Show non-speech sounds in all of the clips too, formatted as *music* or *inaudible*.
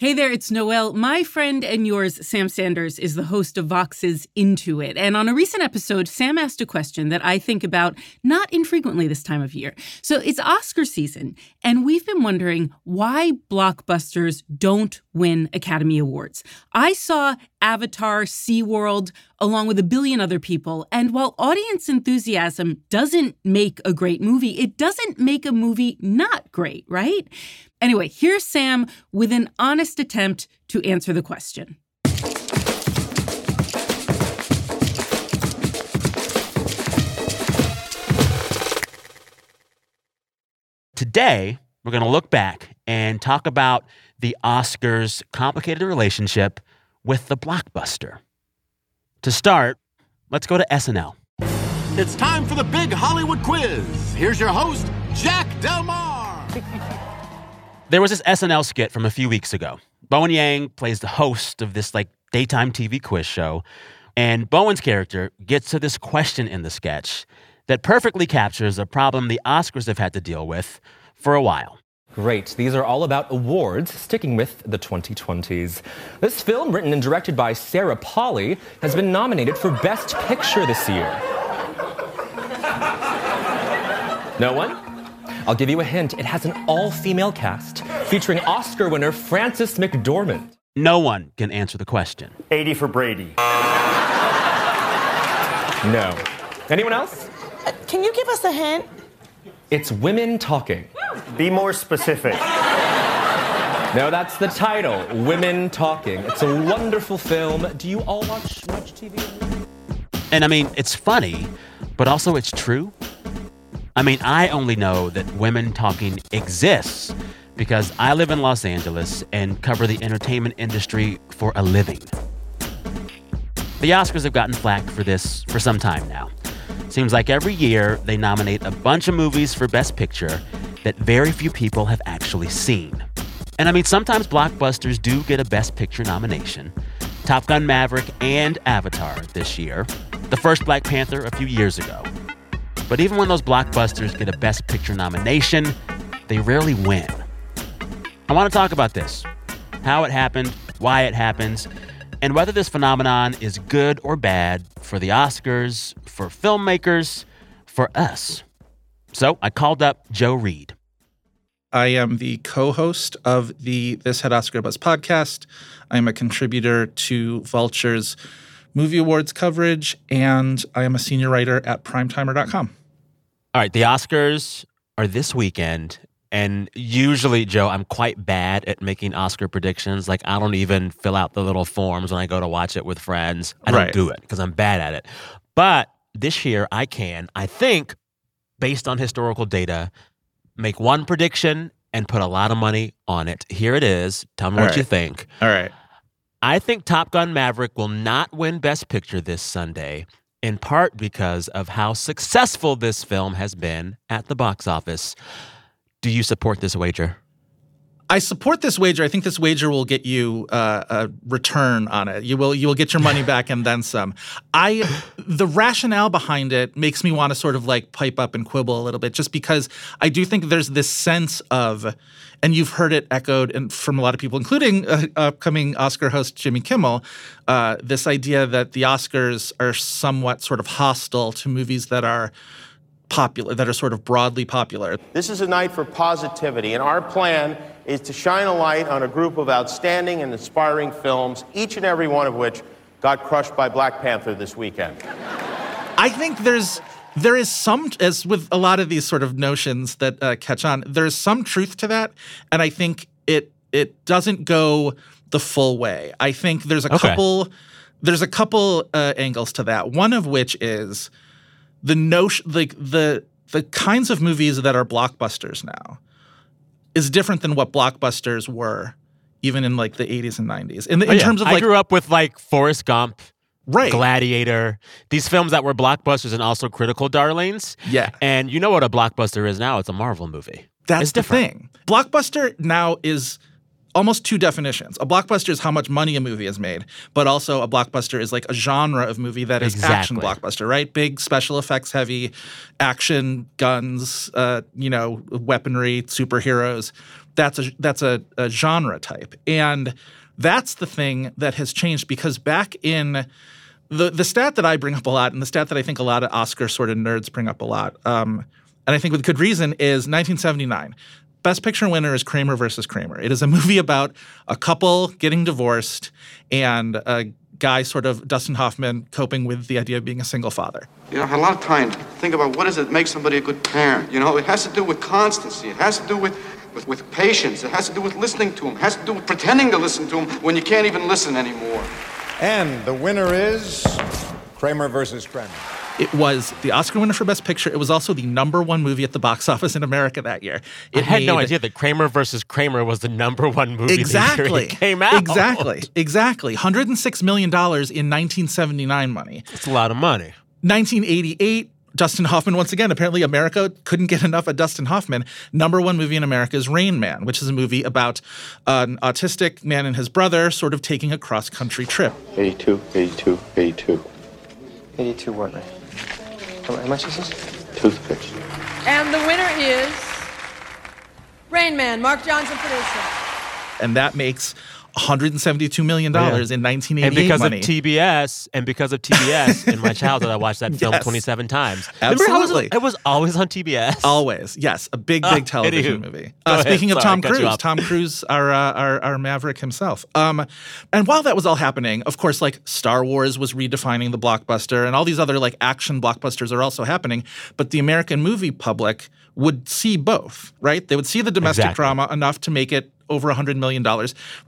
Hey there, it's Noel. My friend and yours, Sam Sanders, is the host of Vox's Into It. And on a recent episode, Sam asked a question that I think about not infrequently this time of year. So it's Oscar season, and we've been wondering why blockbusters don't win Academy Awards. I saw Avatar, SeaWorld, along with a billion other people. And while audience enthusiasm doesn't make a great movie, it doesn't make a movie not great, right? Anyway, here's Sam with an honest attempt to answer the question. Today, we're going to look back and talk about the Oscars' complicated relationship with the blockbuster. To start, let's go to SNL. It's time for the big Hollywood quiz. Here's your host, Jack Del Mar. *laughs* There was this SNL skit from a few weeks ago. Bowen Yang plays the host of this like daytime TV quiz show, and Bowen's character gets to this question in the sketch that perfectly captures a problem the Oscars have had to deal with for a while. Great. These are all about awards, sticking with the 2020s. This film, written and directed by Sarah Polley, has been nominated for Best Picture this year. No one? I'll give you a hint. It has an all female cast featuring Oscar winner Frances McDormand. No one can answer the question. 80 for Brady. No. Anyone else? Uh, can you give us a hint? It's Women Talking. Be more specific. No, that's the title Women Talking. It's a wonderful film. Do you all watch much TV? And I mean, it's funny, but also it's true. I mean, I only know that women talking exists because I live in Los Angeles and cover the entertainment industry for a living. The Oscars have gotten flack for this for some time now. Seems like every year they nominate a bunch of movies for Best Picture that very few people have actually seen. And I mean, sometimes blockbusters do get a Best Picture nomination. Top Gun Maverick and Avatar this year, the first Black Panther a few years ago. But even when those blockbusters get a Best Picture nomination, they rarely win. I want to talk about this how it happened, why it happens, and whether this phenomenon is good or bad for the Oscars, for filmmakers, for us. So I called up Joe Reed. I am the co-host of the This Had Oscar Buzz podcast. I'm a contributor to Vulture's Movie Awards coverage, and I am a senior writer at primetimer.com. All right, the Oscars are this weekend. And usually, Joe, I'm quite bad at making Oscar predictions. Like, I don't even fill out the little forms when I go to watch it with friends. I don't Right. do it because I'm bad at it. But this year, I can, I think, based on historical data, make one prediction and put a lot of money on it. Here it is. Tell me All what you think. All right. I think Top Gun Maverick will not win Best Picture this Sunday, in part because of how successful this film has been at the box office. Do you support this wager? I support this wager. I think this wager will get you uh, a return on it. You will you will get your money back and then some. I the rationale behind it makes me want to sort of like pipe up and quibble a little bit, just because I do think there's this sense of, and you've heard it echoed from a lot of people, including uh, upcoming Oscar host Jimmy Kimmel, uh, this idea that the Oscars are somewhat sort of hostile to movies that are popular, that are sort of broadly popular. This is a night for positivity, and our plan is to shine a light on a group of outstanding and inspiring films, each and every one of which got crushed by Black Panther this weekend. I think there's there is some as with a lot of these sort of notions that uh, catch on. There's some truth to that, and I think it it doesn't go the full way. I think there's a Okay. couple there's a couple uh, angles to that. One of which is the notion like the the kinds of movies that are blockbusters now is different than what blockbusters were even in like the 80s and 90s. In, the, in Oh, yeah. terms of I grew up with like Forrest Gump, right. Gladiator, these films that were blockbusters and also critical darlings. Yeah. And you know what a blockbuster is now? It's a Marvel movie. That's It's the different. thing. Blockbuster now is almost two definitions. A blockbuster is how much money a movie has made, but also a blockbuster is like a genre of movie that is action blockbuster, right? Big special effects heavy, action, guns, uh, you know, weaponry, superheroes. That's a that's a, a genre type. And that's the thing that has changed because back in the the stat that I bring up a lot, and the stat that I think a lot of Oscar sort of nerds bring up a lot, um, and I think with good reason, is 1979. Best Picture winner is Kramer versus Kramer. It is a movie about a couple getting divorced and a guy, sort of Dustin Hoffman, coping with the idea of being a single father. You know, I had a lot of time to think about what does it make somebody a good parent. You know, it has to do with constancy. It has to do with, with, with patience. It has to do with listening to him. It has to do with pretending to listen to him when you can't even listen anymore. And the winner is Kramer versus Kramer. It was the Oscar winner for Best Picture. It was also the number one movie at the box office in America that year. It I had no idea that Kramer versus Kramer was the number one movie the year Exactly. it came out. Exactly. Exactly. $106 million in 1979 money. It's a lot of money. 1988, Dustin Hoffman, once again, apparently America couldn't get enough of Dustin Hoffman. Number one movie in America is Rain Man, which is a movie about an autistic man and his brother sort of taking a cross country trip. 82, 82, 82. 82 what, man? How, how much is this? Toothpicks. And the winner is Rain Man, Mark Johnson producer. And that makes $172 million Yeah. in 1988 And because money. of TBS, and because of TBS, in my *laughs* childhood, I watched that film Yes. 27 times. Remember it was- Absolutely. it was always on TBS. Always, yes, a big, Ah, big television anywho. movie. Uh, speaking of Tom I cut you Cruise. Tom Cruise, our, uh, our our Maverick himself. Um, and while that was all happening, of course, like Star Wars was redefining the blockbuster, and all these other like action blockbusters are also happening. But the American movie public would see both, right? They would see the domestic Exactly. drama enough to make it over $100 million.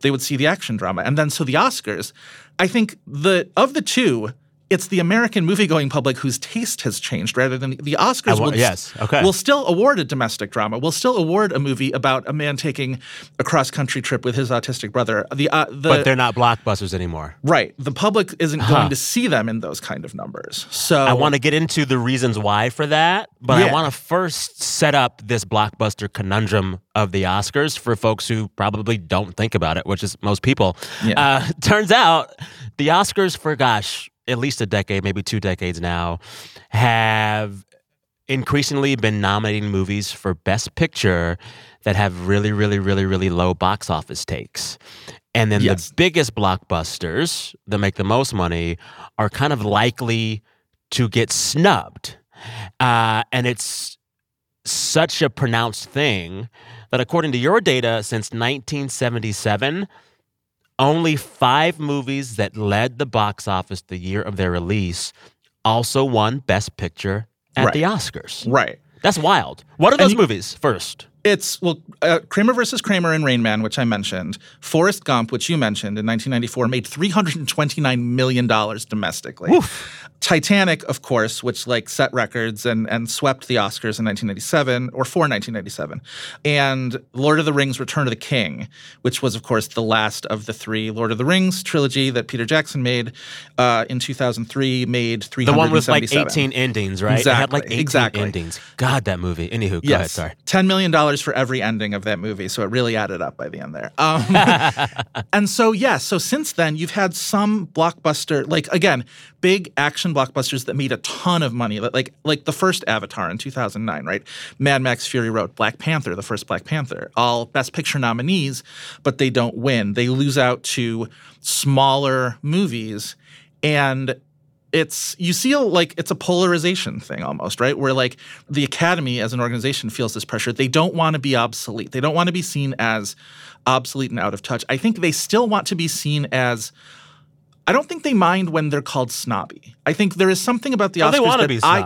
They would see the action drama. And then so the Oscars, I think the of the two, it's the American movie-going public whose taste has changed rather than the Oscars will yes, okay. will still award a domestic drama. Will still award a movie about a man taking a cross-country trip with his autistic brother. The uh, the but they're not blockbusters anymore. right. The public isn't Huh. going to see them in those kind of numbers. So I want to get into the reasons why for that, but I want to first set up this blockbuster conundrum of the Oscars for folks who probably don't think about it, which is most people. Yeah. Uh, *laughs* turns out the Oscars for, gosh, at least a decade, maybe two decades now, have increasingly been nominating movies for Best Picture that have really, really, really, really low box office takes. And then Yes. the biggest blockbusters that make the most money are kind of likely to get snubbed. Uh, and it's such a pronounced thing that according to your data, since 1977, only five movies that led the box office the year of their release also won Best Picture at Right. the Oscars. right. That's wild. What are those you- movies first? It's well, uh, Kramer versus Kramer and Rain Man, which I mentioned. Forrest Gump, which you mentioned in 1994, made 329 million dollars domestically. Titanic, of course, which like set records and and swept the Oscars in 1997 or for 1997, and Lord of the Rings: Return of the King, which was of course the last of the three Lord of the Rings trilogy that Peter Jackson made uh, in 2003. Made 377. The one with like 18 endings, right? It had like Exactly, 18 exactly. endings. God, that movie. Anywho, go yes. ahead, sorry. $10 million for every ending of that movie. So it really added up by the end there. Um, *laughs* and so, yeah, so since then, you've had some blockbuster, like, again, big action blockbusters that made a ton of money. Like, like, like the first Avatar in 2009, right? Mad Max Fury Road, Black Panther, the first Black Panther, all Best Picture nominees, but they don't win. They lose out to smaller movies. And it's you see like it's a polarization thing almost right where like the academy as an organization feels this pressure they don't want to be obsolete they don't want to be seen as obsolete and out of touch i think they still want to be seen as i don't think they mind when they're called snobby i think there is something about the Oh, oscars they want to be I-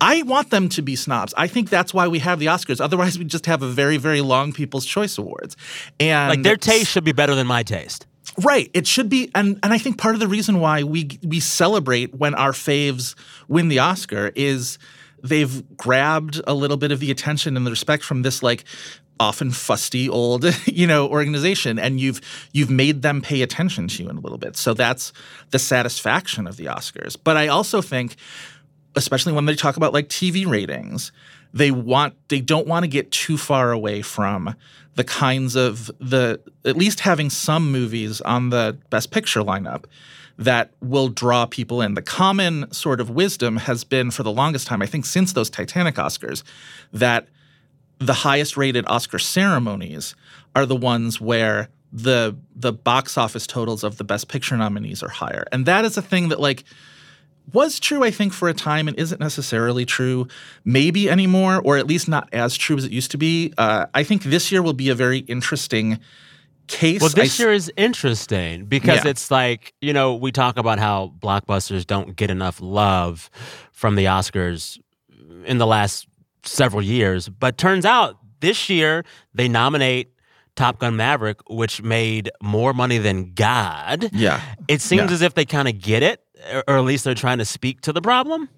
I want them to be snobs. I think that's why we have the Oscars. Otherwise, we just have a very, very long People's Choice Awards. And Like their taste should be better than my taste. Right. It should be, and and I think part of the reason why we we celebrate when our faves win the Oscar is they've grabbed a little bit of the attention and the respect from this like often fusty old *laughs* you know organization and you've you've made them pay attention to you in a little bit so that's the satisfaction of the oscars but i also think especially when they talk about like tv ratings they want they don't want to get too far away from the kinds of the at least having some movies on the best picture lineup that will draw people in. The common sort of wisdom has been for the longest time, I think since those Titanic Oscars, that the highest rated Oscar ceremonies are the ones where the the box office totals of the best picture nominees are higher. And that is a thing that like was true, I think, for a time and isn't necessarily true maybe anymore, or at least not as true as it used to be. Uh, I think this year will be a very interesting case. Well, this I, year is interesting because Yeah. it's like, you know, we talk about how blockbusters don't get enough love from the Oscars in the last several years, but turns out this year they nominate Top Gun Maverick, which made more money than God. Yeah. It seems Yeah. as if they kind of get it, or- at least they're trying to speak to the problem.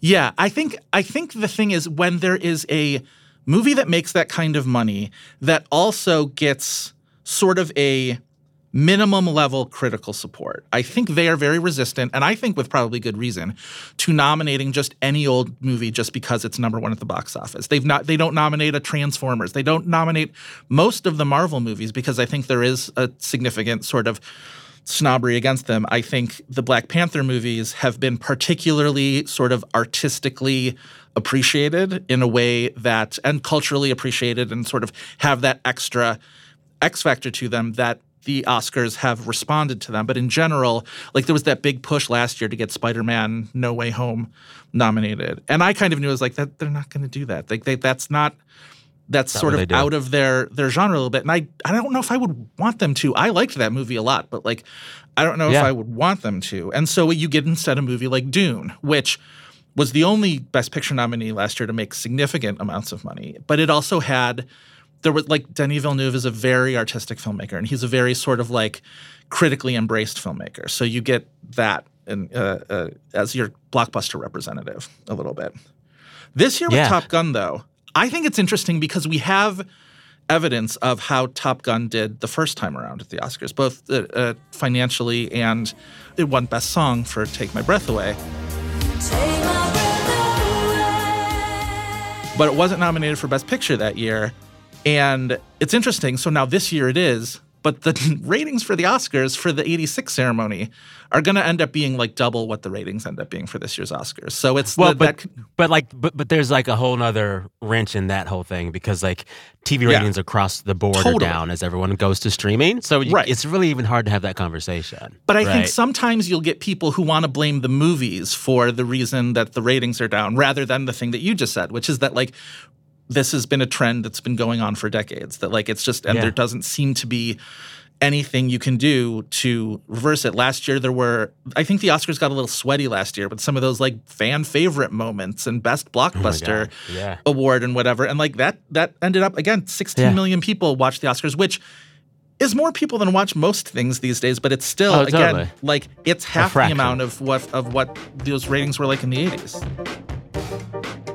Yeah, I think I think the thing is when there is a movie that makes that kind of money that also gets sort of a minimum level critical support. I think they are very resistant and I think with probably good reason to nominating just any old movie just because it's number 1 at the box office. They've not they don't nominate a Transformers. They don't nominate most of the Marvel movies because I think there is a significant sort of snobbery against them. I think the Black Panther movies have been particularly sort of artistically appreciated in a way that, and culturally appreciated, and sort of have that extra X factor to them that the Oscars have responded to them. But in general, like there was that big push last year to get Spider-Man No Way Home nominated, and I kind of knew it was like that they're not going to do that. Like they, that's not that's Not sort of out of their their genre a little bit. And I I don't know if I would want them to. I liked that movie a lot, but like I don't know if I would want them to. And so what you get instead a movie like Dune, which was the only Best Picture nominee last year to make significant amounts of money, but it also had there was like Denis Villeneuve is a very artistic filmmaker, and he's a very sort of like critically embraced filmmaker. So you get that in, uh, uh, as your blockbuster representative a little bit. This year with Yeah. Top Gun, though, I think it's interesting because we have evidence of how Top Gun did the first time around at the Oscars, both uh, uh, financially and it won Best Song for "Take My Breath Away." But it wasn't nominated for Best Picture that year, and it's interesting. So now this year it is, but the *laughs* ratings for the Oscars for the '86 ceremony are going to end up being like double what the ratings end up being for this year's Oscars. So it's Well, the, but that but like but but there's like a whole nother wrench in that whole thing because like TV Yeah. ratings across the board Totally. are down as everyone goes to streaming. So you, Right. it's really even hard to have that conversation. But I think sometimes you'll get people who want to blame the movies for the reason that the ratings are down rather than the thing that you just said, which is that like this has been a trend that's been going on for decades. That like it's just and Yeah. there doesn't seem to be anything you can do to reverse it. Last year there were I think the Oscars got a little sweaty last year, but some of those like fan favorite moments and best blockbuster God. Yeah. award and whatever. And like that that ended up again, sixteen Yeah. million people watched the Oscars, which is more people than watch most things these days, but it's still Oh, again totally. like it's half the amount of what of what those ratings were like in the 80s.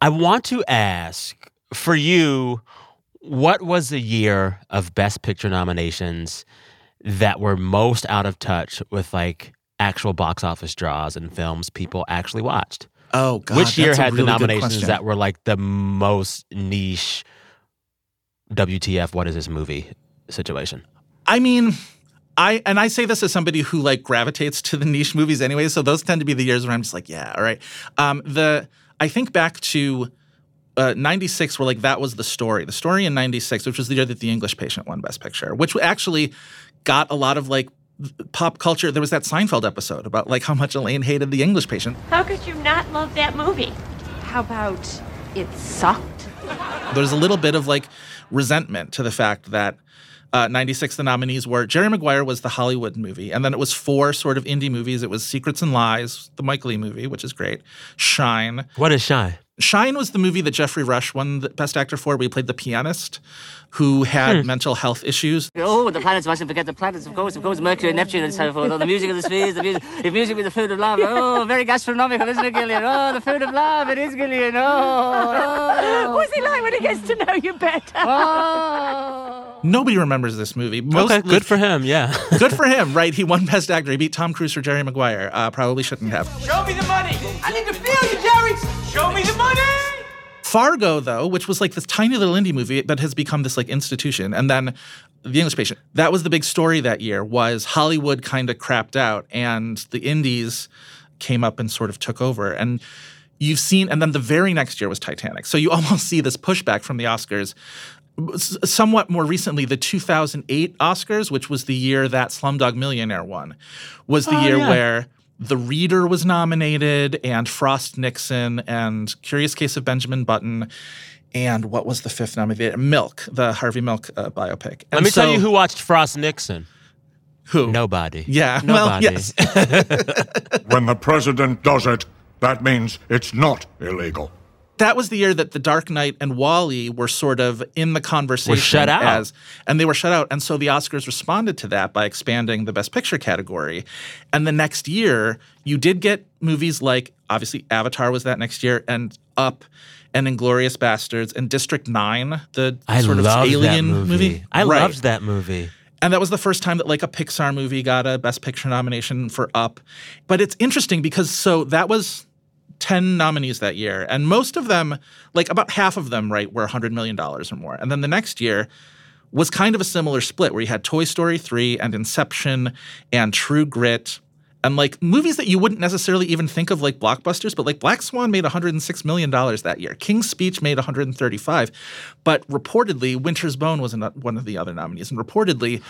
I want to ask for you, what was the year of Best Picture nominations that were most out of touch with like actual box office draws and films people actually watched? Oh god. Which year had really the nominations that were like the most niche WTF, what is this movie situation? I mean, I and I say this as somebody who like gravitates to the niche movies anyway, so those tend to be the years where I'm just like, yeah, all right. Um, the I think back to uh, 96 where like that was the story. The story in 96, which was the year that The English Patient won Best Picture, which actually got a lot of like pop culture. There was that Seinfeld episode about like how much Elaine hated The English Patient. How could you not love that movie? How about it sucked? There's a little bit of like resentment to the fact that Uh, 96, the nominees were Jerry Maguire was the Hollywood movie, and then it was four sort of indie movies. It was Secrets and Lies, the Mike Lee movie, which is great. Shine. What is Shine? Shine was the movie that Geoffrey Rush won the Best Actor for. We played the pianist who had Hmm. mental health issues. Oh, the planets, mustn't forget the planets, of course, of course, Mercury and Neptune and so forth. Oh, the music of the spheres, the music, if music be the food of love. Oh, very gastronomical, isn't it, Gillian? Oh, the food of love, it is, Gillian. Oh, oh. What's he like when he gets to know you better? Nobody remembers this movie. Most, okay, good for him. Yeah. *laughs* good for him, right? He won Best Actor. He beat Tom Cruise for Jerry Maguire. Uh, probably shouldn't have. Show me the money. I need to feel you, Jerry. Show me the money. Fargo, though, which was like this tiny little indie movie that has become this like institution, and then The English Patient. That was the big story that year. Was Hollywood kind of crapped out, and the indies came up and sort of took over. And you've seen, and then the very next year was Titanic. So you *laughs* almost see this pushback from the Oscars. S- Somewhat more recently, the 2008 Oscars, which was the year that Slumdog Millionaire won, was the Oh, year yeah. where the Reader was nominated, and Frost Nixon, and Curious Case of Benjamin Button, and what was the fifth nominee? Milk, the Harvey Milk uh, biopic. Let And me tell you who watched Frost Nixon. Who? Nobody. Yeah, well, Nobody. yes. *laughs* when the president does it, that means it's not illegal. That was the year that The Dark Knight and WALL-E were sort of in the conversation. shut out. As, and they were shut out. And so the Oscars responded to that by expanding the Best Picture category. And the next year, you did get movies like, obviously, Avatar was that next year, and Up, and Inglourious Basterds, and District 9, the I sort of alien that movie. I Right. loved that movie. And that was the first time that like a Pixar movie got a Best Picture nomination for Up. But it's interesting because so that was 10 nominees that year. And most of them, like about half of them, right, were $100 million or more. And then the next year was kind of a similar split where you had Toy Story 3 and Inception and True Grit. And like movies that you wouldn't necessarily even think of like blockbusters, but like Black Swan made $106 million that year. King's Speech made 135. But reportedly, Winter's Bone was one of the other nominees. And reportedly,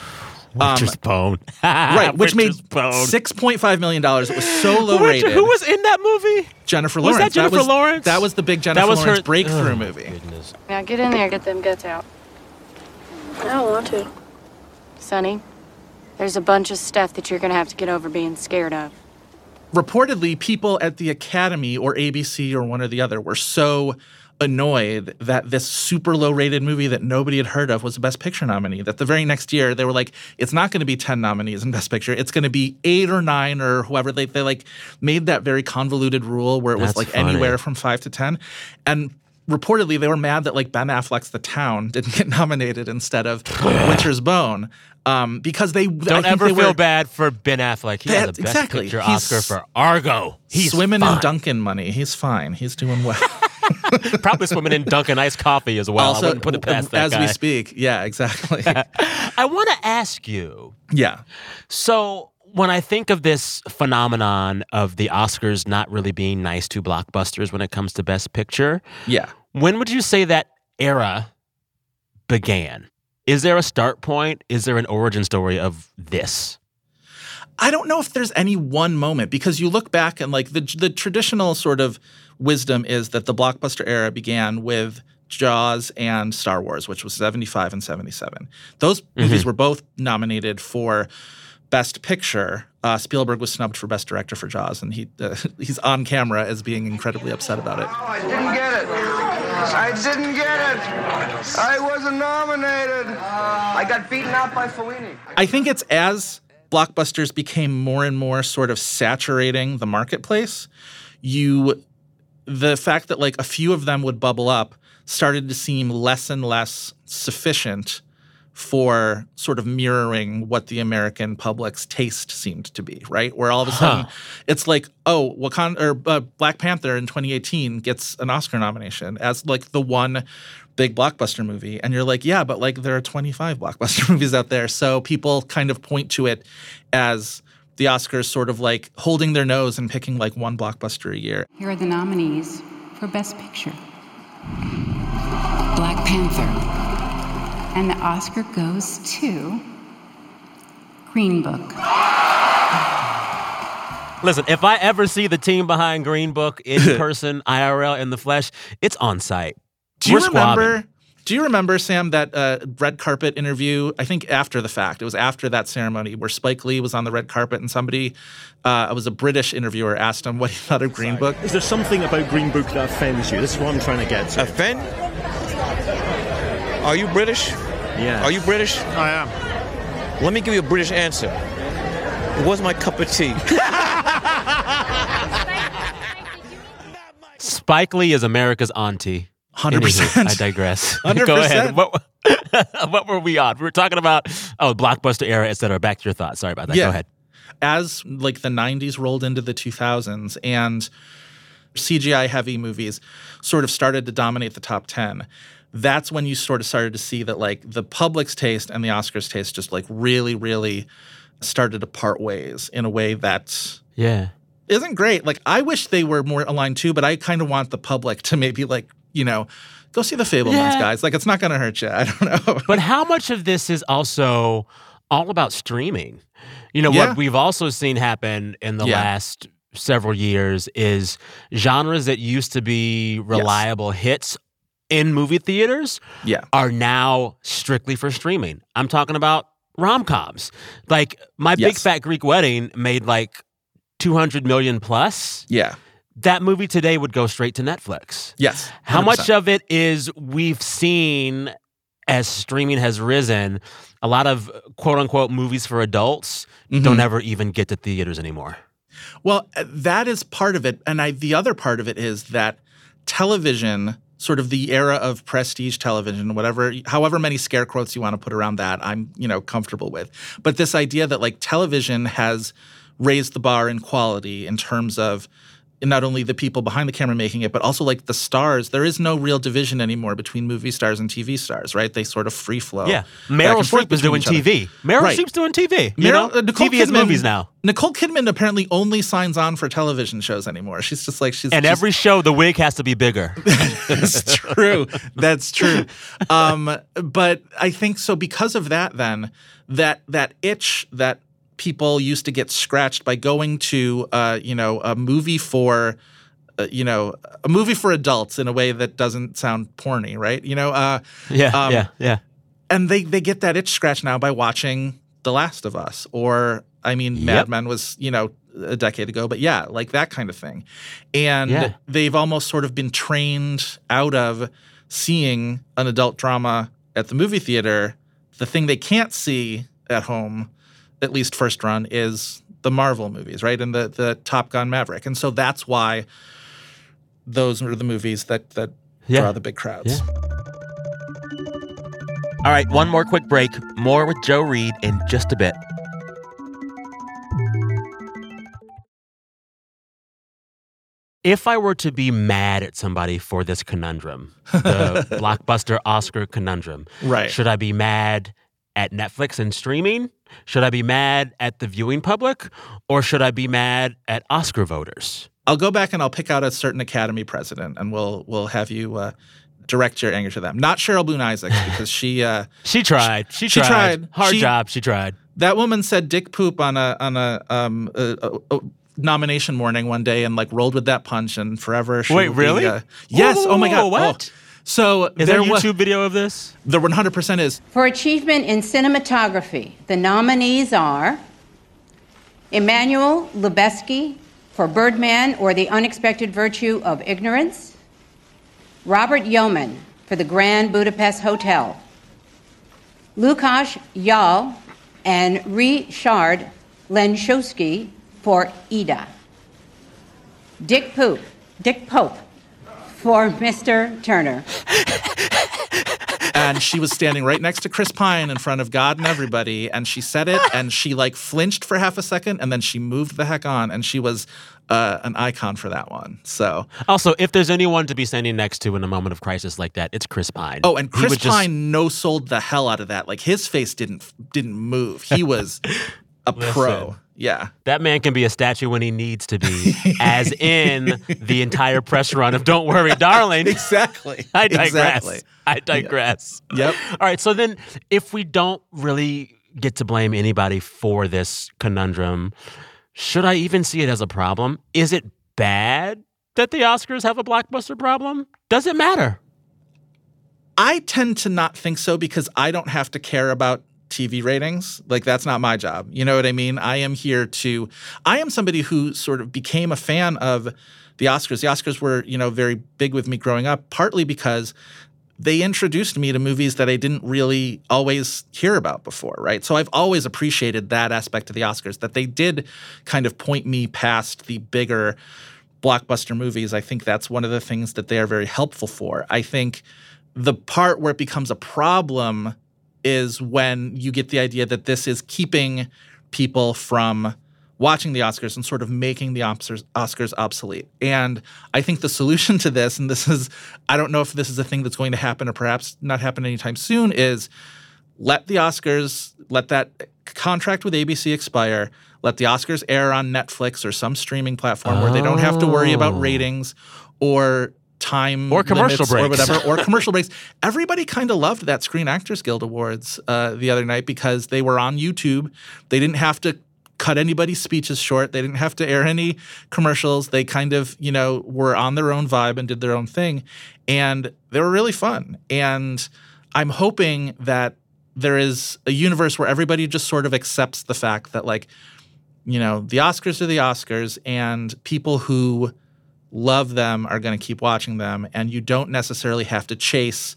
um, Bone. *laughs* right, which made Bone. six point five million dollars. It was so low Winter- rated. Who was in that movie? Jennifer Lawrence. Was Lawrence? that Jennifer was, Lawrence? That was the big Jennifer That was Lawrence her- breakthrough oh, movie. Now get in there, get them guts out. I don't want to. Sonny, there's a bunch of stuff that you're gonna have to get over being scared of. Reportedly, people at the Academy or ABC or one or the other were so annoyed that this super low rated movie that nobody had heard of was a Best Picture nominee. That the very next year they were like, it's not going to be 10 nominees in Best Picture. It's going to be eight or nine or whoever. They, they like made that very convoluted rule where it was like funny. anywhere from five to 10. And reportedly they were mad that like Ben Affleck's The Town didn't get *laughs* nominated instead of *sighs* Winter's Bone. Um, because they Don't ever they feel were, bad for Ben Affleck. He That- a Best exactly. Picture He's Oscar for Argo. He's swimming fine. in Dunkin' money. He's fine. He's doing well. *laughs* *laughs* Probably swimming in Dunkin' iced coffee as well. I wouldn't put it past that as guy. we speak. Yeah, exactly. *laughs* I want to ask you. yeah. So when I think of this phenomenon of the Oscars not really being nice to blockbusters when it comes to Best Picture, Yeah. when would you say that era began? Is there a start point? Is there an origin story of this? I don't know if there's any one moment because you look back and like the the traditional sort of wisdom is that the blockbuster era began with Jaws and Star Wars, which was 75 and 77. Those movies were both nominated for Best Picture. Uh, Spielberg was snubbed for Best Director for Jaws, and he uh, *laughs* he's on camera as being incredibly upset about it. I didn't get it. I didn't get it. I wasn't nominated. I got beaten out by Fellini. I think it's as blockbusters became more and more sort of saturating the marketplace, you the fact that like a few of them would bubble up started to seem less and less sufficient for sort of mirroring what the American public's taste seemed to be, right? Where all of a sudden it's like, oh, Wakanda or uh, Black Panther in 2018 gets an Oscar nomination as like the one big blockbuster movie, and you're like, yeah, but like there are 25 *laughs* blockbuster movies out there, so people kind of point to it as the Oscars sort of like holding their nose and picking like one blockbuster a year. Here are the nominees for Best Picture Black Panther. And the Oscar goes to Green Book. Listen, if I ever see the team behind Green Book in *laughs* person, IRL, in the flesh, it's on sight. Do you We're squabbing. Remember Do you remember, Sam, that uh, red carpet interview? I think after the fact. It was after that ceremony where Spike Lee was on the red carpet and somebody, uh, it was a British interviewer, asked him what he thought of Green Book. Is there something about Green Book that offends you? This is what I'm trying to get to. Offend? Are you British? Yeah. Are you British? I am. Let me give you a British answer. It was my cup of tea. *laughs* Spike Lee is America's auntie. 100%. I digress. 100%. *laughs* Go ahead. What, *laughs* what were we on? We were talking about oh blockbuster era, et cetera. Back to your thoughts. Sorry about that. Yeah. Go ahead. As like the 90s rolled into the 2000s and CGI heavy movies sort of started to dominate the top 10, that's when you sort of started to see that like the public's taste and the Oscars taste just like really, really started to part ways in a way that Yeah. isn't great. Like I wish they were more aligned too, but I kind of want the public to maybe like, you know, go see the Fabelmans, Yeah. guys. Like it's not going to hurt you. *laughs* I don't know. But how much of this is also all about streaming? You know, Yeah. what we've also seen happen in the Yeah. last several years is genres that used to be reliable hits in movie theaters Yeah. are now strictly for streaming. I'm talking about rom-coms. Like My Big Fat Greek Wedding made like 200 million plus. Yeah. That movie today would go straight to Netflix. Yes. How much of it is we've seen as streaming has risen, a lot of quote unquote movies for adults don't Mhm. ever even get to theaters anymore. Well, uh, that is part of it. And I, the other part of it is that television, sort of the era of prestige television, whatever, however many scare quotes you want to put around that, I'm, you know, comfortable with. But this idea that like television has raised the bar in quality in terms of not only the people behind the camera making it, but also like the stars. There is no real division anymore between movie stars and TV stars, right? They sort of free flow. yeah. Meryl Streep is doing. TV. Meryl Right. Streep's doing TV. You Meryl- know? uh, Nicole TV is Kidman- movies now. Nicole Kidman apparently only signs on for television shows anymore. She's just like she's And she's- every show, the wig has to be bigger. *laughs* That's true. That's true. Um, but I think so because of that. Then that that itch that people used to get scratched by going to uh, you know a movie for. Uh, you know, a movie for adults in a way that doesn't sound porny, right? You know, uh, yeah, um, yeah, yeah. and they they get that itch scratched now by watching The Last of Us, or I mean, Mad Men was you know a decade ago, but yeah, like that kind of thing, and Yeah. they've almost sort of been trained out of seeing an adult drama at the movie theater. The thing they can't see at home, at least first run, is the Marvel movies, right? And the the Top Gun Maverick, and so that's why those are the movies that that Yeah. draw the big crowds. All right, one more quick break. More with Joe Reed in just a bit. If I were to be mad at somebody for this conundrum, the *laughs* blockbuster Oscar conundrum, Right. should I be mad at Netflix and streaming? Should I be mad at the viewing public? Or should I be mad at Oscar voters? I'll go back and I'll pick out a certain Academy president, and we'll we'll have you uh, direct your anger to them. Not Cheryl Boone Isaacs *laughs* because she uh, She tried. She, she tried. tried. Hard She- job. She tried. that woman said dick poop on a on a, um, a, a- a nomination morning one day and like rolled with that punch and forever. She Wait, will be, really? uh, yes. Whoa, oh my god. what? Oh. So Is there a wa- YouTube video of this? The one hundred percent is For achievement in cinematography, the nominees are Emmanuel Lubezki for Birdman or The Unexpected Virtue of Ignorance, Robert Yeoman for The Grand Budapest Hotel, Lukasz Yal and Richard Lenczewski for Ida, Dick Pope, Dick Pope for Mr. Turner. and she was standing right next to Chris Pine in front of God and everybody, and she said it, and she like flinched for half a second, and then she moved the heck on, and she was uh, an icon for that one. So Also, if there's anyone to be standing next to in a moment of crisis like that, it's Chris Pine. Oh, and He Chris would just- Pine no sold the hell out of that. Like his face didn't didn't move. He was *laughs* a pro. Yeah. That man can be a statue when he needs to be, as *laughs* in the entire press run of Don't Worry, Darling. exactly. *laughs* I digress. Exactly. I digress. Yep. All right. So then, if we don't really get to blame anybody for this conundrum, should I even see it as a problem? Is it bad that the Oscars have a blockbuster problem? Does it matter? I tend to not think so because I don't have to care about TV ratings. Like that's not my job. You know what I mean? I am here to I am somebody who sort of became a fan of the Oscars. The Oscars were, you know, very big with me growing up, partly because they introduced me to movies that I didn't really always hear about before, right? So I've always appreciated that aspect of the Oscars that they did kind of point me past the bigger blockbuster movies. I think that's one of the things that they are very helpful for. I think the part where it becomes a problem is when you get the idea that this is keeping people from watching the Oscars and sort of making the Oscars, obsolete. And I think the solution to this, and this is, I don't know if this is a thing that's going to happen or perhaps not happen anytime soon, is let the Oscars, let that contract with ABC expire. Let the Oscars air on Netflix or some streaming platform where they don't have to worry about Oh. ratings or time Or commercial breaks or whatever or *laughs* commercial breaks. Everybody kind of loved that Screen Actors Guild Awards uh, the other night because they were on YouTube. They didn't have to cut anybody's speeches short. They didn't have to air any commercials. They kind of, you know, were on their own vibe and did their own thing. And they were really fun. And I'm hoping that there is a universe where everybody just sort of accepts the fact that, like, you know, the Oscars are the Oscars, and people who love them are going to keep watching them. And you don't necessarily have to chase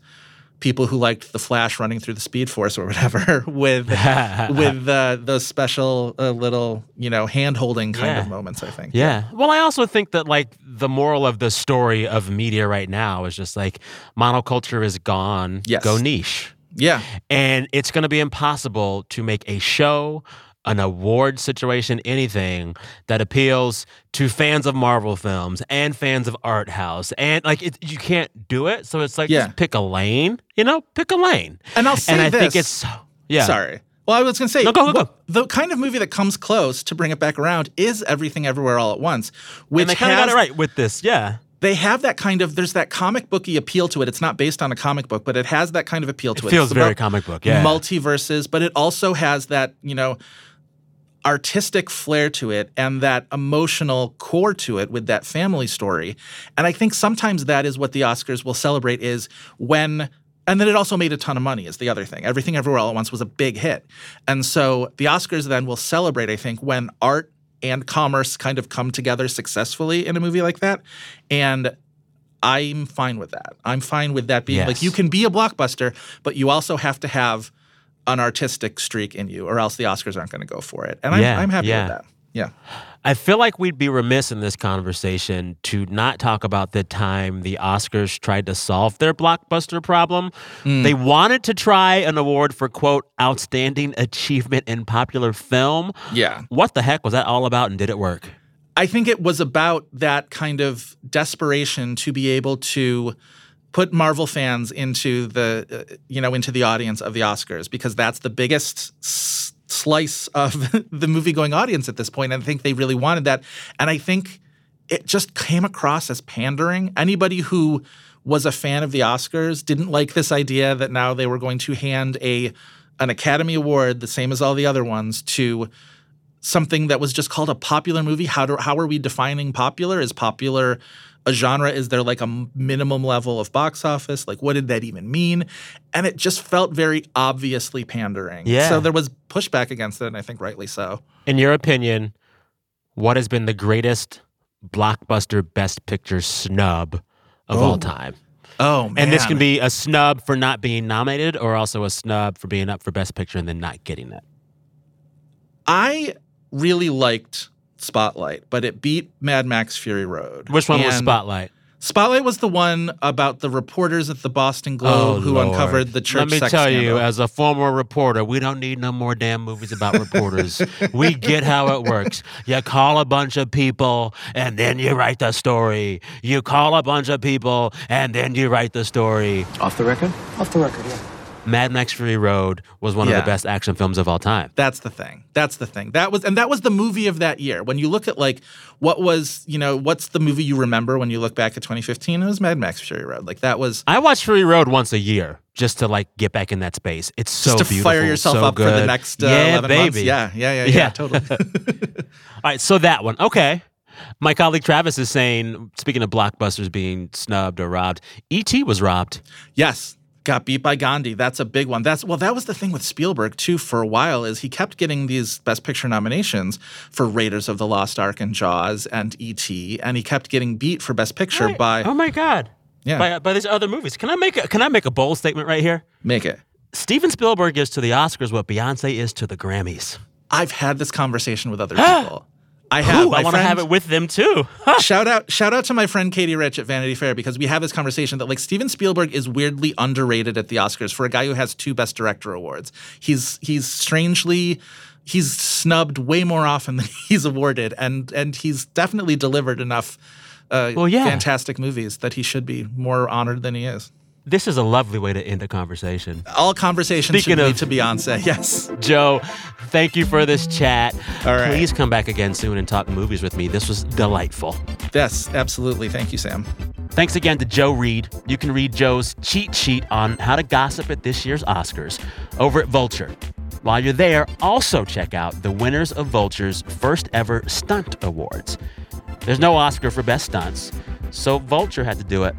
people who liked the Flash running through the Speed Force or whatever *laughs* with *laughs* with uh, those special uh, little you know hand holding kind of moments. I think. Yeah. Well, I also think that like the moral of the story of media right now is just like monoculture is gone. Yes. Go niche. Yeah. And it's going to be impossible to make a show, an award situation, anything that appeals to fans of Marvel films and fans of art house. And like it, you can't do it. So it's like Yeah. just pick a lane, you know, pick a lane. And I'll say and I this. think it's yeah. Sorry. Well, I was going to say, No, go, go, go. the kind of movie that comes close to bring it back around is Everything Everywhere All at Once, which and they kind of got it right with this. Yeah. They have that kind of there's that comic booky appeal to it. It's not based on a comic book, but it has that kind of appeal to it. feels It's very comic book, yeah. Multiverses, but it also has that, you know, artistic flair to it and that emotional core to it with that family story. And I think sometimes that is what the Oscars will celebrate is when and then it also made a ton of money is the other thing. Everything Everywhere All at Once was a big hit. And so the Oscars then will celebrate, I think, when art and commerce kind of come together successfully in a movie like that. And I'm fine with that. I'm fine with that being like you can be a blockbuster, but you also have to have an artistic streak in you, or else the Oscars aren't going to go for it. And I'm, Yeah, I'm happy yeah. with that. Yeah. I feel like we'd be remiss in this conversation to not talk about the time the Oscars tried to solve their blockbuster problem. Mm. They wanted to try an award for, quote, outstanding achievement in popular film. Yeah. What the heck was that all about and did it work? I think it was about that kind of desperation to be able to put Marvel fans into the uh, you know into the audience of the Oscars because that's the biggest s- slice of *laughs* the movie going audience at this point and I think they really wanted that. And I think it just came across as pandering. Anybody who was a fan of the Oscars didn't like this idea that now they were going to hand a an Academy Award the same as all the other ones to something that was just called a popular movie. How do how are we defining popular? Is popular a genre? Is there like a minimum level of box office? Like what did that even mean? And it just felt very obviously pandering. Yeah. So there was pushback against it, and I think rightly so. In your opinion, what has been the greatest blockbuster best picture snub of all Oh. time? Oh man. And this can be a snub for not being nominated or also a snub for being up for best picture and then not getting it. I really liked Spotlight, but it beat Mad Max Fury Road. Which one was Spotlight? Spotlight was the one about the reporters at the Boston Globe oh, who Oh, Lord. uncovered the church Let me sex tell you, as a former reporter, we don't need no more damn movies about reporters. we get how it works. You call a bunch of people and then you write the story. You call a bunch of people and then you write the story. Off the record? Off the record, yeah. Mad Max Fury Road was one of the best action films of all time. That's the thing. That's the thing. That was and that was the movie of that year. When you look at like what was, you know, what's the movie you remember when you look back at 2015? It was Mad Max Fury Road. Like that was I watch Fury Road once a year just to like get back in that space. It's so just to beautiful, fire yourself so up for the good. next uh, yeah, 11 baby. months. Yeah, yeah, yeah, *laughs* yeah, totally. *laughs* *laughs* All right, so that one. Okay. My colleague Travis is saying, speaking of blockbusters being snubbed or robbed, E.T. was robbed. Yes. Got beat by Gandhi. That's a big one. That's well, that was the thing with Spielberg too for a while is he kept getting these Best Picture nominations for Raiders of the Lost Ark and Jaws and E.T. and he kept getting beat for Best Picture by Oh my God. Yeah. By, by these other movies. Can I make a, can I make a bold statement right here? Make it. Steven Spielberg is to the Oscars what Beyonce is to the Grammys. I've had this conversation with other *gasps* people. I have. Ooh, I want to have it with them too. *laughs* shout out shout out to my friend Katey Rich at Vanity Fair because we have this conversation that like Steven Spielberg is weirdly underrated at the Oscars for a guy who has two best director awards. He's he's strangely he's snubbed way more often *laughs* than he's awarded and and he's definitely delivered enough uh, Well, yeah. fantastic movies that he should be more honored than he is. This is a lovely way to end a conversation. All conversations Speaking should lead to Beyonce. *laughs* Yes. Joe, thank you for this chat. All right. Please come back again soon and talk movies with me. This was delightful. Yes, absolutely. Thank you, Sam. Thanks again to Joe Reed. You can read Joe's cheat sheet on how to gossip at this year's Oscars over at Vulture. While you're there, also check out the winners of Vulture's first ever Stunt Awards. There's no Oscar for Best Stunts, so Vulture had to do it.